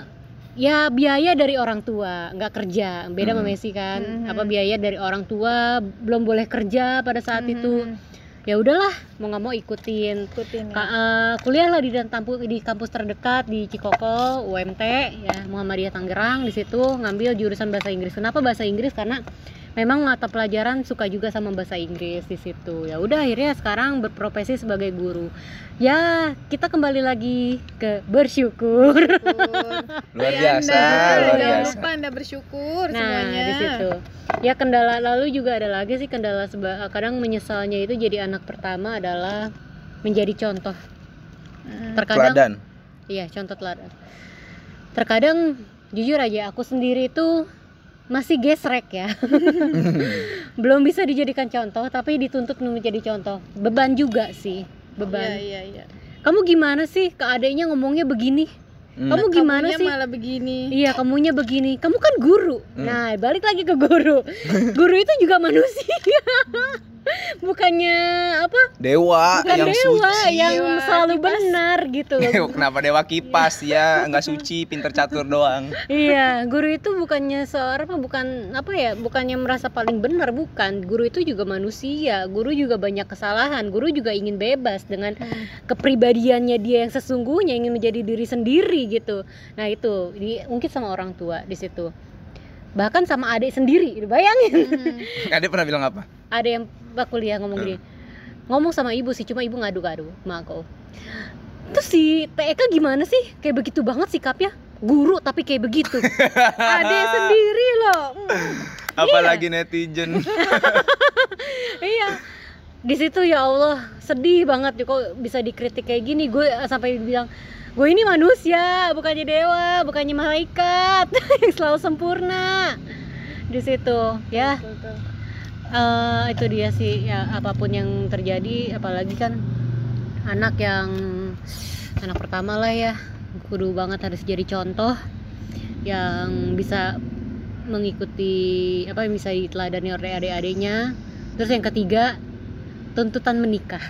ya biaya dari orang tua nggak kerja beda sama
Hmm.
Messi kan
Mhm.
apa biaya dari orang tua belum boleh kerja pada saat itu
Hmm.
Ya udahlah mau nggak mau ikutin.
Ikutin ya.
Ka- eh, kuliah lah di tampu- di kampus terdekat di Cikoko UMT ya Muhammadiyah Tangerang di situ ngambil jurusan bahasa Inggris. Kenapa bahasa Inggris? Karena memang mata pelajaran suka juga sama bahasa Inggris di situ ya udah akhirnya sekarang berprofesi sebagai guru ya kita kembali lagi ke bersyukur
Luar
Hai
biasa,
anda,
luar
jangan
biasa.
lupa anda bersyukur
nah
semuanya.
di situ ya kendala lalu juga ada lagi sih kendala seba- kadang menyesalnya itu jadi anak pertama adalah menjadi contoh
Hmm.
terkadang
Teladan.
Iya, contoh teladan. Terkadang jujur aja aku sendiri itu masih gesrek ya. [laughs] Belum bisa dijadikan contoh tapi dituntut untuk menjadi contoh. Beban juga sih, beban.
Iya, iya, iya.
Kamu gimana sih ke adiknya ngomongnya begini?
Hmm.
Kamu gimana
Kamunya
sih?
malah begini.
Iya, kamunya begini. Kamu kan guru.
Hmm.
Nah, balik lagi ke guru. [laughs] guru itu juga manusia. [laughs] Bukannya apa?
Dewa
Bukan
yang
dewa
suci.
yang
Dewa
selalu
kipas.
benar gitu [laughs] loh.
Kenapa dewa kipas ya nggak suci, pinter catur doang.
Iya, guru itu bukannya seorang apa bukan apa ya, bukannya merasa paling benar, bukan. Guru itu juga manusia. Guru juga banyak kesalahan. Guru juga ingin bebas dengan
Hmm.
kepribadiannya dia yang sesungguhnya ingin menjadi diri sendiri gitu. Nah, itu diungkit sama orang tua di situ. Bahkan sama adik sendiri, bayangin.
Hmm.
Ade pernah bilang apa?
Ada yang bak kuliah ngomong gini. Ngomong sama ibu sih, cuma ibu ngadu-ngadu sama aku. Terus si TK gimana sih? Kayak begitu banget sikapnya. Guru tapi kayak begitu. [laughs]
Adik sendiri loh. Hmm.
Apalagi netizen. [laughs]
iya di situ ya Allah sedih banget kok bisa dikritik kayak gini gue sampai bilang gue ini manusia bukannya dewa bukannya malaikat [laughs] yang selalu sempurna di situ ya
Betul, betul.
Eh, itu dia sih ya apa pun yang terjadi apalagi kan anak yang anak pertama lah ya kudu banget harus jadi contoh yang bisa mengikuti apa yang bisa diteladani oleh adik-adiknya. Terus yang ketiga tuntutan menikah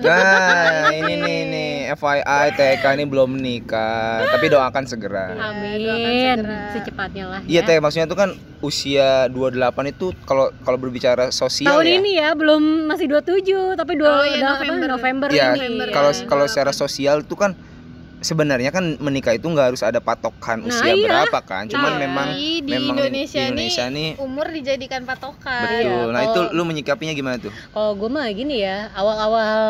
Nah, ini nih nih FYI TK ini belum menikah, tapi doakan segera.
doakan
amin
segera.
secepatnya lah
Iya
ya.
teh maksudnya tuh kan usia 28 itu kalau kalau berbicara sosial
tahun
ya.
ini ya belum masih 27 tapi dua
Oh, iya,
apa,
November.
November
Iya,
ini
kalau
ya.
kalau secara sosial tuh kan sebenarnya kan menikah itu nggak harus ada patokan
Nah,
usia
iya.
berapa kan. Cuman
Tapi
memang
di
memang
Indonesia,
di Indonesia nih
umur dijadikan patokan
betul.
Iya,
Nah, itu
kalau-
lu menyikapinya gimana tuh?
kalau gue mah gini ya awal-awal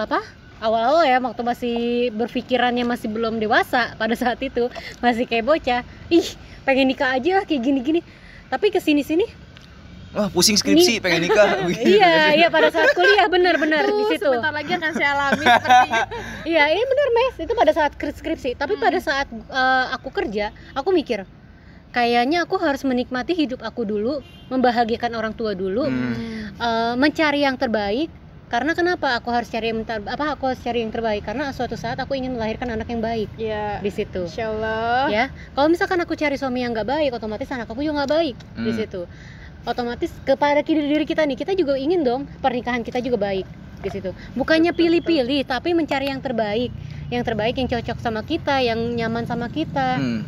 apa awal-awal ya waktu masih berpikirannya masih belum dewasa pada saat itu masih kayak bocah ih pengen nikah aja lah kayak gini-gini tapi ke sini
Wah, pusing skripsi, pengen nikah. [laughs]
iya iya pada saat kuliah bener-bener di situ.
sebentar lagi akan saya alami seperti [laughs]
iya ini bener mes. Itu pada saat skri- skripsi. Tapi pada saat eh, aku kerja aku mikir kayaknya aku harus menikmati hidup aku dulu membahagiakan orang tua dulu
Hmm.
eh, mencari yang terbaik. Karena kenapa aku harus cari yang ter- apa aku harus cari yang terbaik? Karena suatu saat aku ingin melahirkan anak yang baik
ya
di situ.
Insya Allah.
Ya kalau misalkan aku cari suami yang nggak baik otomatis anak aku juga nggak baik di
Hmm.
situ otomatis kepada diri diri kita nih kita juga ingin dong pernikahan kita juga baik di situ. Bukannya pilih-pilih tapi mencari yang terbaik. Yang terbaik yang cocok sama kita yang nyaman sama kita.
Hmm.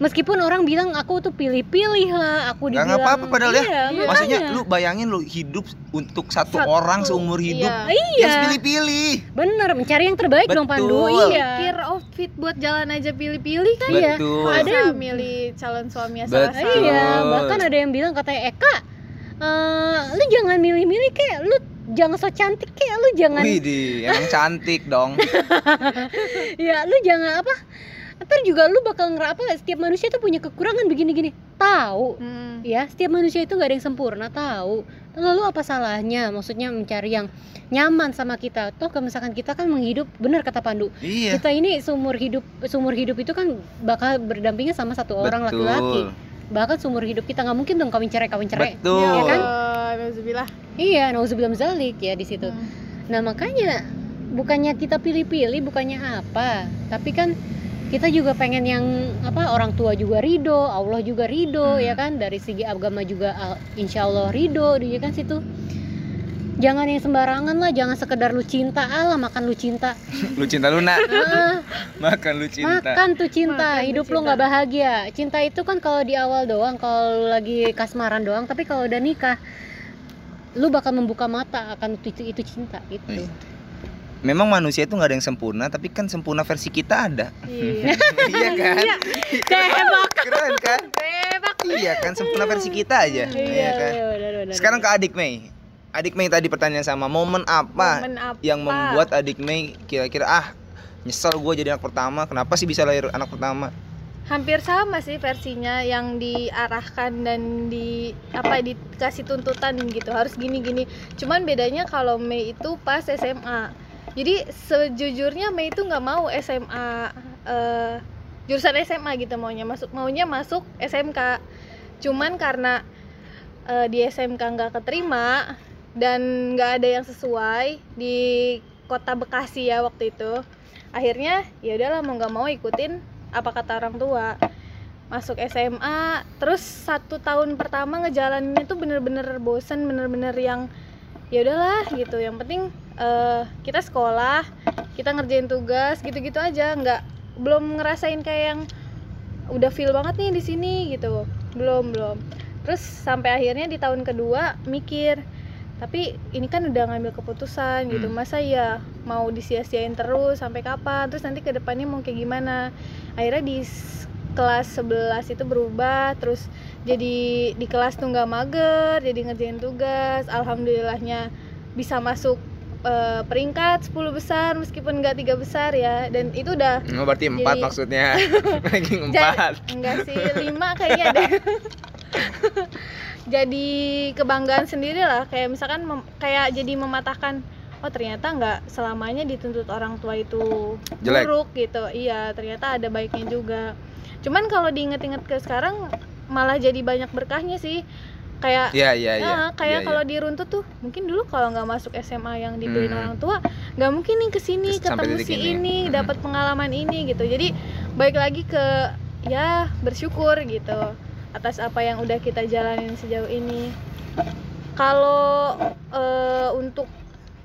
Meskipun orang bilang aku tuh pilih-pilih lah aku
Nggak
dibilang
apa-apa padahal ya.
iya,
Iya.
Maksudnya
makanya.
lu bayangin lu hidup untuk satu,
Satu,
orang seumur hidup.
iya.
Ya harus
iya
pilih-pilih.
bener mencari yang terbaik dong Pandu
Betul.
iya
Pikir outfit buat jalan aja pilih-pilih kan
Iya.
Betul.
Ada yang-
milih calon suami asal
Betul.
Iya, bahkan ada yang bilang katanya Eka, eh, lu jangan milih-milih kayak lu jangan so cantik kayak lu jangan
Wih, di, emang cantik dong. [laughs]
ya lu jangan apa ntar juga lu bakal ngerapa setiap manusia tuh punya kekurangan begini-gini tahu
Hmm.
ya setiap manusia itu nggak ada yang sempurna tahu lalu apa salahnya maksudnya mencari yang nyaman sama kita toh kalau misalkan kita kan menghidup benar kata Pandu
Iya.
kita ini seumur hidup seumur hidup itu kan bakal berdampingan sama satu orang
Betul.
laki-laki bahkan seumur hidup kita nggak mungkin dong kawin cerai kawin cerai
Betul.
ya kan
Allah, nauzubillah.
iya nauzubillah zalik ya di situ
Hmm.
Nah makanya bukannya kita pilih-pilih, bukannya apa, tapi kan kita juga pengen yang apa orang tua juga ridho, Allah juga ridho
Hmm.
ya kan dari segi agama juga al- insya Allah ridho ya kan situ. Jangan yang sembarangan lah, jangan sekedar lu cinta Allah makan lu cinta,
Lu cinta Luna,
Ah,
makan lu cinta.
makan tuh cinta,
Makan
hidup lu nggak bahagia. Cinta itu kan kalau di awal doang, kalau lagi kasmaran doang, tapi kalau udah nikah, lu bakal membuka mata akan itu itu cinta itu.
Iya. Memang manusia itu nggak ada yang sempurna, tapi kan sempurna versi kita ada.
Iya. [laughs]
iya kan?
Tebak.
Keren kan?
Tebak.
Iya kan sempurna versi kita aja. Iya kan?
iya, benar, benar,
Sekarang ke adik Mei. Adik Mei tadi pertanyaan sama momen apa
Momen apa?
yang membuat adik Mei kira-kira ah nyesel gue jadi anak pertama. Kenapa sih bisa lahir anak pertama?
hampir sama sih versinya yang diarahkan dan di apa dikasih tuntutan gitu harus gini gini cuman bedanya kalau Mei itu pas SMA jadi sejujurnya Mei itu nggak mau SMA eh, jurusan SMA gitu maunya. Masuk maunya masuk SMK cuman karena eh, di SMK nggak keterima dan nggak ada yang sesuai di kota Bekasi ya waktu itu akhirnya ya udahlah mau nggak mau ikutin apa kata orang tua. Masuk SMA terus satu tahun pertama ngejalaninnya tuh bener-bener bosen bener-bener yang ya udahlah gitu. Yang penting eh, kita sekolah kita ngerjain tugas gitu-gitu aja. Nggak belum ngerasain kayak yang udah feel banget nih di sini gitu. Belum belum. Terus sampai akhirnya di tahun kedua mikir tapi ini kan udah ngambil keputusan gitu.
Hmm.
masa ya mau disia-siain terus sampai kapan? Terus nanti ke depannya mau kayak gimana? Akhirnya di kelas 11 itu berubah terus jadi di kelas tuh nggak mager jadi ngerjain tugas. Alhamdulillahnya bisa masuk eh, peringkat 10 besar meskipun nggak tiga besar ya dan itu udah
Oh, berarti empat
Jadi-
maksudnya. [laughs]
Ja-
empat.
enggak sih lima kayaknya deh [laughs] jadi kebanggaan sendiri lah kayak misalkan mem- kayak jadi mematahkan oh ternyata nggak selamanya dituntut orang tua itu
Jelek.
buruk gitu iya ternyata ada baiknya juga cuman kalau diinget-inget ke sekarang malah jadi banyak berkahnya sih kayak
Iya iya iya.
Nah, kayak
Iya,
kalau
iya.
di Runtut tuh mungkin dulu kalau nggak masuk SMA yang dibeliin
Hmm.
orang tua nggak mungkin nih ke
sini sampai
ketemu si
ini.
ini
Hmm.
dapat pengalaman ini gitu jadi baik lagi ke ya bersyukur gitu atas apa yang udah kita jalanin sejauh ini kalau eh, untuk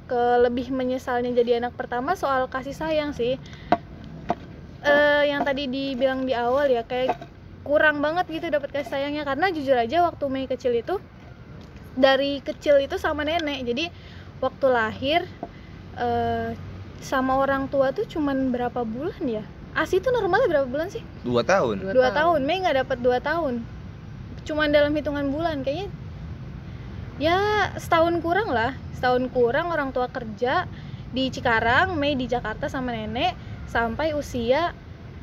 ke lebih menyesalnya jadi anak pertama soal kasih sayang sih eh yang tadi dibilang di awal ya kayak kurang banget gitu dapat kasih sayangnya. Karena jujur aja waktu Mei kecil itu dari kecil itu sama nenek. Jadi waktu lahir eh, sama orang tua tuh cuman berapa bulan ya? Asi itu normalnya berapa bulan sih?
Dua tahun.
Dua
dua
tahun.
tahun. Mei nggak dapat dua tahun. Cuman dalam hitungan bulan. Kayaknya ya setahun kurang lah. Setahun kurang orang tua kerja di Cikarang Mei di Jakarta sama nenek sampai usia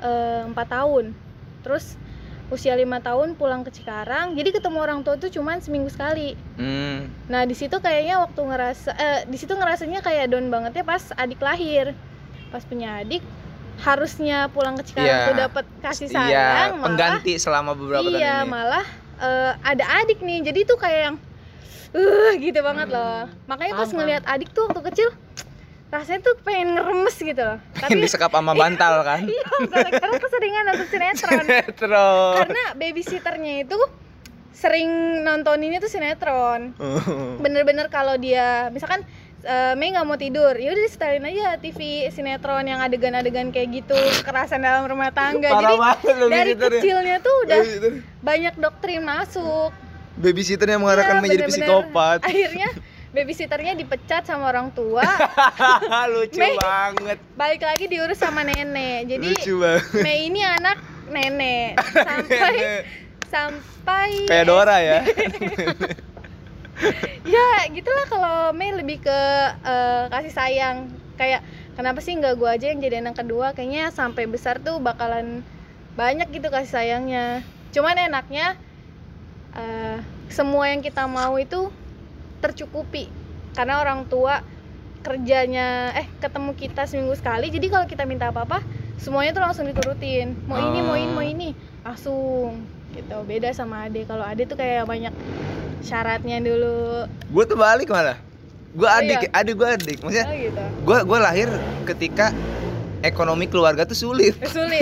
eh, empat tahun. Terus usia lima tahun pulang ke Cikarang jadi ketemu orang tua tuh cuman seminggu sekali
Hmm.
nah di situ kayaknya waktu ngerasa eh, di situ ngerasanya kayak down banget ya pas adik lahir pas punya adik harusnya pulang ke Cikarang
Iya.
tuh dapat kasih
Iya,
sayang malah
pengganti selama beberapa tahun
iya
ini.
malah eh, ada adik nih jadi tuh kayak yang uh gitu banget
Hmm.
loh makanya pas ngelihat adik tuh waktu kecil rasanya tuh pengen ngeremes gitu loh
Pengen
tapi
disekap sama [laughs] bantal kan.
iya gara-gara keseringan nonton sinetron
Sinetron.
karena babysitternya itu sering nontoninnya tuh sinetron bener-bener kalau dia misalkan eh, Mei nggak mau tidur ya udah setelin aja TV sinetron yang adegan-adegan kayak gitu kekerasan dalam rumah tangga
Parah
jadi
banget
dari
babysitternya.
kecilnya tuh udah
Babysitter.
banyak doktrin masuk
Babysitter yang mengarahkan
Iya,
menjadi
bener-bener.
psikopat.
akhirnya [laughs] babysitternya dipecat sama orang tua [laughs]
Lucu
Mei.
banget.
balik lagi diurus sama nenek jadi
Lucu banget.
Mei ini anak nenek [laughs] sampai sampai
Kayak Dora ya. [laughs]
ya gitulah kalau Mei lebih ke eh, kasih sayang kayak kenapa sih nggak gua aja yang jadi anak kedua kayaknya sampai besar tuh bakalan banyak gitu kasih sayangnya cuman enaknya eh, semua yang kita mau itu tercukupi karena orang tua kerjanya eh ketemu kita seminggu sekali jadi kalau kita minta apa-apa semuanya tuh langsung diturutin mau ini mau ini mau
Oh.
ini langsung gitu beda sama ade kalau ade tuh kayak banyak syaratnya dulu
gue tuh balik malah. Gue
Oh,
adik,
iya?
adik gue adik. Maksudnya
oh gitu
gue gue lahir ketika ekonomi keluarga tuh sulit. [laughs]
sulit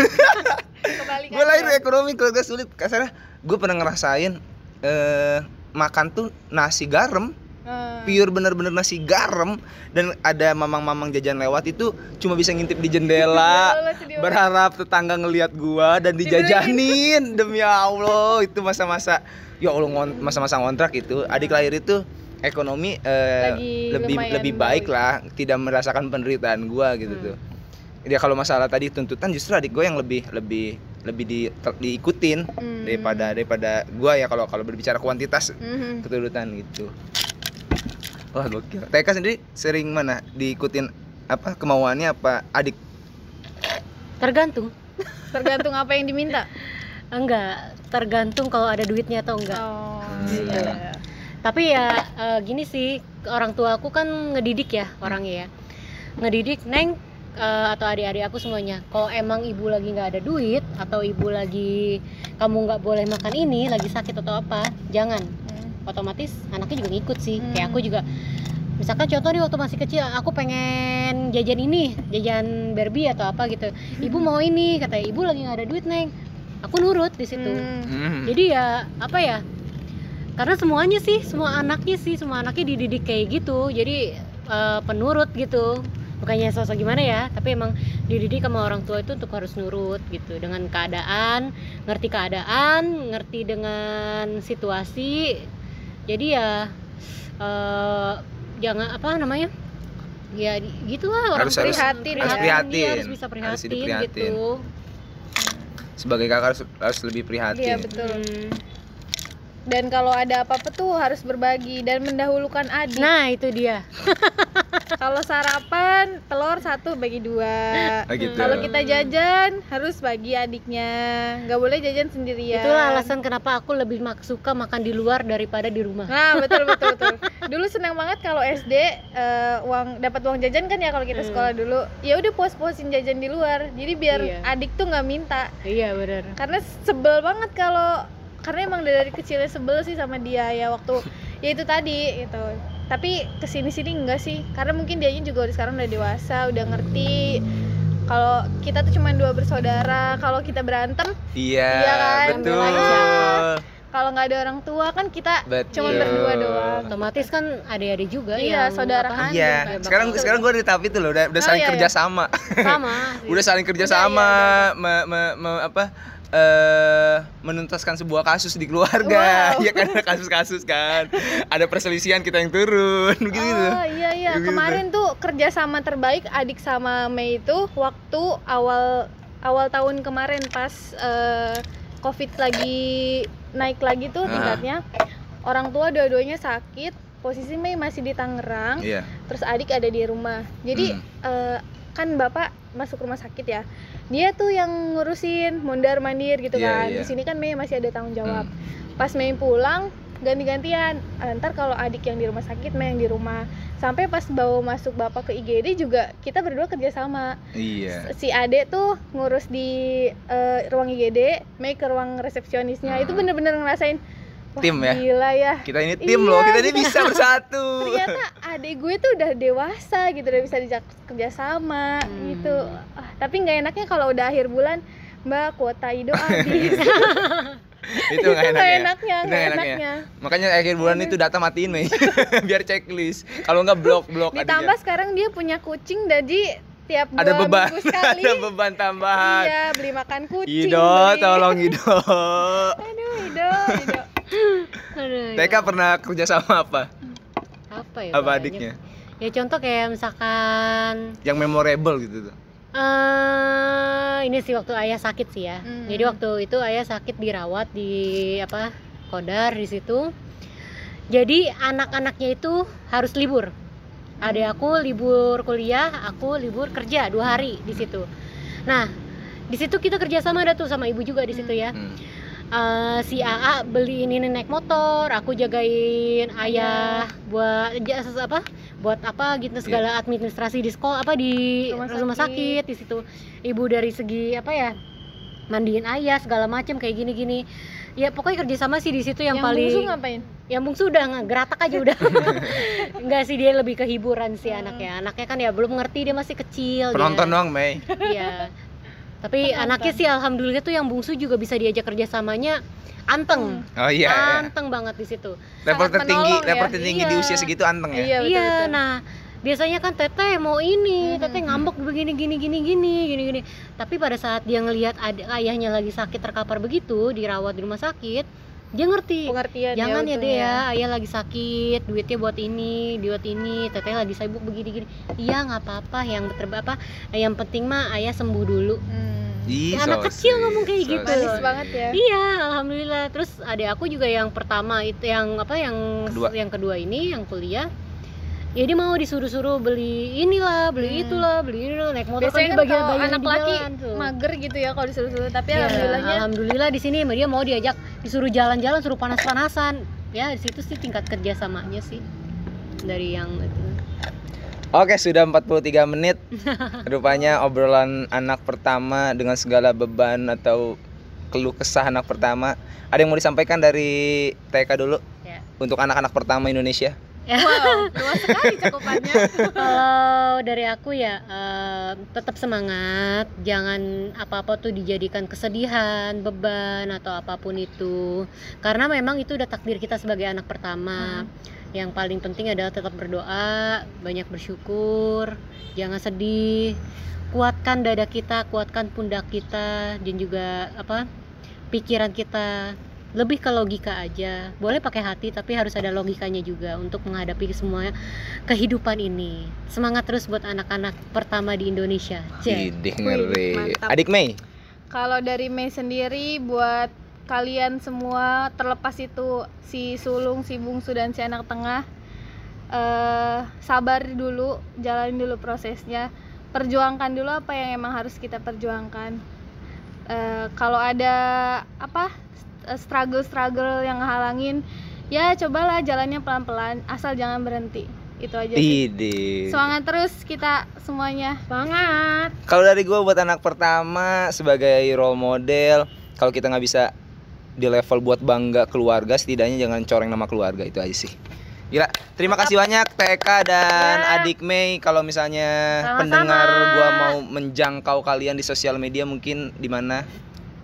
[laughs]
gue lahir ekonomi keluarga sulit. Kasarnya gue pernah ngerasain eh makan tuh nasi garam
Hmm.
pure bener-bener nasi garam dan ada mamang-mamang jajan lewat itu cuma bisa ngintip di jendela [laughs]
Ya banget.
berharap tetangga ngelihat gua dan dijajanin [laughs] demi Allah itu masa-masa ya Allah masa-masa ngontrak itu adik lahir itu ekonomi
Lagi
lebih lebih baik lah tidak merasakan penderitaan gua gitu
Hmm.
tuh dia kalau masalah tadi tuntutan justru adik gue yang lebih lebih lebih di, ter- diikutin
Hmm.
daripada daripada gua ya kalau kalau berbicara kuantitas
Mhm.
keturutan gitu wah gokil. TK sendiri sering mana? Diikutin apa? Kemauannya apa? Adik?
Tergantung.
Tergantung apa yang diminta?
Enggak. Tergantung kalau ada duitnya atau enggak.
Oh
Gitu.
iya.
tapi ya eh, gini sih. Orang tua aku kan ngedidik ya orangnya ya. Ngedidik neng eh, atau adik-adik aku semuanya kalau emang ibu lagi nggak ada duit atau ibu lagi kamu nggak boleh makan ini lagi sakit atau apa jangan.
Hmm.
Otomatis anaknya juga ngikut sih.
Hmm.
kayak aku juga misalkan contoh nih waktu masih kecil aku pengen jajan ini jajan Barbie atau apa gitu. Ibu mau ini kata ibu lagi nggak ada duit neng. Aku nurut di situ.
Hmm.
Hmm.
jadi ya apa ya karena semuanya sih semua anaknya sih semua anaknya dididik kayak gitu. Jadi eh, penurut gitu. Bukannya sosok gimana ya tapi emang dididik sama orang tua itu untuk harus nurut gitu. Dengan keadaan ngerti keadaan ngerti dengan situasi jadi ya eh, jangan apa namanya ya gitulah orang
Harus- harus-
prihatin
harus
ya.
prihatin.
Dia harus bisa
Harus
prihatin, gitu
sebagai kakak harus, harus lebih
iya
prihatin
betul
Hmm.
Dan kalau ada apa-apa tuh harus berbagi dan mendahulukan adik
nah itu dia [laughs]
kalau sarapan telur satu bagi dua [laughs]
Oh, gitu.
kalau kita jajan harus bagi adiknya nggak boleh jajan sendirian
Itulah alasan kenapa aku lebih mak- suka makan di luar daripada di rumah.
Nah betul betul [laughs] betul. Dulu senang banget kalau SD eh, uang dapat uang jajan kan ya kalau kita
Hmm.
sekolah dulu. Ya udah puas-puasin jajan di luar. Jadi biar
Iya.
adik tuh nggak minta.
Iya benar.
Karena sebel banget kalau karena emang dari kecilnya sebel sih sama dia ya waktu ya itu tadi gitu tapi ke sini sini enggak sih karena mungkin dia juga udah sekarang udah dewasa udah ngerti kalau kita tuh cuma dua bersaudara kalau kita berantem
Iya,
Iya kan,
betul.
kalau nggak ada orang tua kan kita cuma berdua doang
otomatis kan adik-adik juga
Iya,
yang
saudara kan.
Iya,
bakal-
sekarang sekarang gue di tahap itu loh, udah, udah
Oh,
saling
iya,
kerja
iya.
sama.
sama [laughs]
udah saling kerja
Udah, iya,
sama
udah,
me- me- me- apa eh menuntaskan sebuah kasus di keluarga.
Wow. [laughs]
ya kan? Ada kasus-kasus kan. Ada perselisihan kita yang turun. [laughs] Begitu. Gitu
Oh iya iya.
Begitu.
kemarin tuh kerjasama terbaik adik sama Mei itu waktu awal awal tahun kemarin pas eh, covid lagi naik lagi tuh
Ah.
tingkatnya. Orang tua dua-duanya sakit. Posisi Mei masih di Tangerang.
Iya.
Terus adik ada di rumah. Jadi
Hmm.
eh, kan bapak masuk rumah sakit ya. Dia tuh yang ngurusin mondar mandir gitu
Iya,
kan.
iya.
di sini kan Mei masih ada tanggung jawab.
Hmm.
pas Mei pulang ganti-gantian. Eh, ntar kalau adik yang di rumah sakit Mei yang di rumah. Sampai pas bawa masuk bapak ke IGD juga kita berdua kerja sama
iya
si Ade tuh ngurus di eh, ruang IGD Mei ke ruang resepsionisnya. Itu
Hmm.
bener-bener ngerasain Wah,
Tim ya?
gila ya.
Kita ini tim
Iya,
loh kita ini bisa bersatu.
Ternyata adik gue tuh udah dewasa gitu udah bisa dijak kerja sama
Hmm.
gitu. Ah, tapi nggak enaknya kalau udah akhir bulan mbak kuota ido [laughs] habis.
Itu nggak [laughs] enaknya.
enaknya
Itu enaknya.
enaknya.
Makanya akhir bulan itu data matiin nih. [laughs] Biar checklist. Kalau nggak blok blok
ditambah sekarang dia punya kucing jadi tiap dua
ada beban.
minggu sekali.
Ada beban tambahan.
Iya beli makan kucing
Ido
beli-
tolong Ido.
Aduh Ido Ido
Aduh,
TK
ya.
pernah kerja sama apa?
Apa ya
apa
banyak.
adiknya?
Ya contoh kayak misalkan
yang memorable gitu tuh.
Eh ini sih waktu ayah sakit sih ya.
Hmm.
jadi waktu itu ayah sakit dirawat di apa kodar di situ. Jadi anak-anaknya itu harus libur. Ada aku libur kuliah aku libur kerja dua hari di situ. Nah di situ kita kerjasama ada tuh sama ibu juga di situ ya.
Hmm.
Eh, si AA beli ini naik motor, aku jagain ayah buat jasa apa? Buat apa gitu segala administrasi di sekolah apa di
Rumah
rumah, sakit.
sakit.
di situ. Ibu dari segi apa ya? Mandiin ayah segala macem kayak gini-gini. Ya pokoknya kerjasama sih di situ yang,
yang
paling
bungsu ngapain
yang bungsu udah nggak geratak aja udah [laughs] enggak sih dia lebih ke hiburan sih
Hmm.
anaknya anaknya kan ya belum ngerti dia masih kecil
penonton
dia.
doang Mei
Iya. Tapi anaknya sih alhamdulillah tuh yang bungsu juga bisa diajak kerjasamanya anteng.
oh iya, iya.
Anteng banget di situ.
level tertinggi
ya.
level tertinggi di
Iya.
usia segitu anteng ya
iya betul,
iya,
betul.
nah biasanya kan teteh mau ini,
Mhm.
teteh ngambek begini gini gini gini gini gini. Tapi pada saat dia ngelihat ayahnya lagi sakit terkapar begitu, dirawat di rumah sakit, dia ngerti.
pengertian
Jangan ya
untungnya.
deh ya, ayah lagi sakit, duitnya buat ini, buat ini, teteh lagi sibuk begini gini. Iya nggak apa-apa, yang terba apa, yang penting mah ayah sembuh dulu.
Hmm.
Ih,
Ya, anak
so
kecil
sweet,
ngomong kayak
so
gitu.
manis banget ya
Iya, alhamdulillah. Terus adik aku juga yang pertama itu yang apa yang
Kedua.
yang kedua ini yang kuliah. Ya dia mau disuruh-suruh beli inilah, beli
Hmm.
itulah, beli ini lho, naik motor
biasanya
kan bagian bagian
anak
di
laki
jalan tuh.
mager gitu ya kalau disuruh-suruh tapi
Ya,
alhamdulillahnya
alhamdulillah di sini dia mau diajak disuruh jalan-jalan, suruh panas-panasan. Ya, di situ sih tingkat kerjasamanya sih dari yang itu.
Oke, sudah 43 menit. [laughs] Rupanya obrolan anak pertama dengan segala beban atau keluh kesah anak pertama. Ada yang mau disampaikan dari TK dulu
Ya.
untuk anak-anak pertama Indonesia? [laughs]
wow luas sekali cakupannya [laughs]
Kalau dari aku ya eh, tetap semangat, jangan apa-apa tuh dijadikan kesedihan, beban atau apa pun itu. Karena memang itu udah takdir kita sebagai anak pertama. Yang paling penting adalah tetap berdoa, banyak bersyukur, jangan sedih. Kuatkan dada kita, kuatkan pundak kita dan juga apa? pikiran kita. Lebih ke logika aja. Boleh pakai hati tapi harus ada logikanya juga untuk menghadapi semua kehidupan ini. Semangat terus buat anak-anak pertama di Indonesia.
Idih ngeri. Adik Mei,
kalau dari Mei sendiri buat kalian semua terlepas itu si sulung si bungsu dan si anak tengah eh sabar dulu jalanin dulu prosesnya perjuangkan dulu apa yang emang harus kita perjuangkan Eh, kalau ada apa struggle struggle yang ngehalangin ya cobalah jalannya pelan pelan asal jangan berhenti itu aja sih semangat terus kita semuanya
Semangat.
Kalau dari gue buat anak pertama sebagai role model, kalau kita nggak bisa di level buat bangga keluarga setidaknya jangan coreng nama keluarga itu aja sih Gila, terima kasih banyak TK dan
Ya.
Adik Mei kalau misalnya
Sama-sama.
pendengar gua mau menjangkau kalian di sosial media mungkin di mana?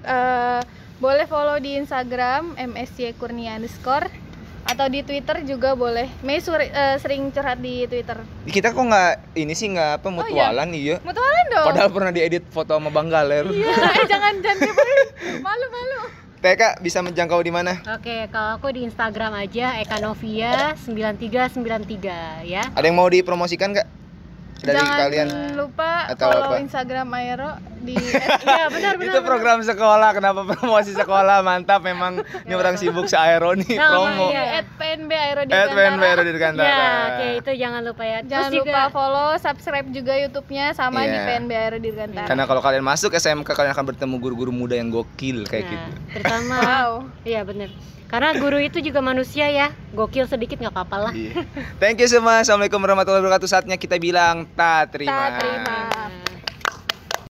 Eh, boleh follow di Instagram MSY Kurnia underscore atau di Twitter juga boleh. Mei suri- eh, sering curhat di Twitter.
Kita kok nggak ini sih nggak apa mutualan iya.
Mutualan dong.
Padahal pernah diedit foto sama Bang Galer.
Iya, [laughs] eh jangan jangan malu malu.
TK bisa menjangkau di mana?
Oke, kalau aku di Instagram aja Ekanovia 9393 ya.
Ada yang mau dipromosikan nggak dari
jangan
kalian?
lupa
Atau
follow
apa?
Instagram Aero di [laughs]
Ya, benar benar.
Itu program sekolah, kenapa promosi sekolah? Mantap memang [laughs] ini orang sibuk se-aero nih
Nah,
promo.
iya.
at PNB Aero di
Edwin Vero di Dirgantara.
Ya, oke itu jangan lupa ya.
Jangan
Terus
lupa
juga
follow, subscribe juga YouTube-nya sama di
Iya.
PNB Aero Dirgantara.
Karena kalau kalian masuk SMK kalian akan bertemu guru-guru muda yang gokil kayak
nah,
gitu.
terutama
Wow.
Iya bener Karena guru itu juga manusia ya Gokil sedikit nggak apa-apa lah
Iya. Thank you semua. Assalamualaikum warahmatullahi wabarakatuh. Saatnya kita bilang tak terima.
Tak terima.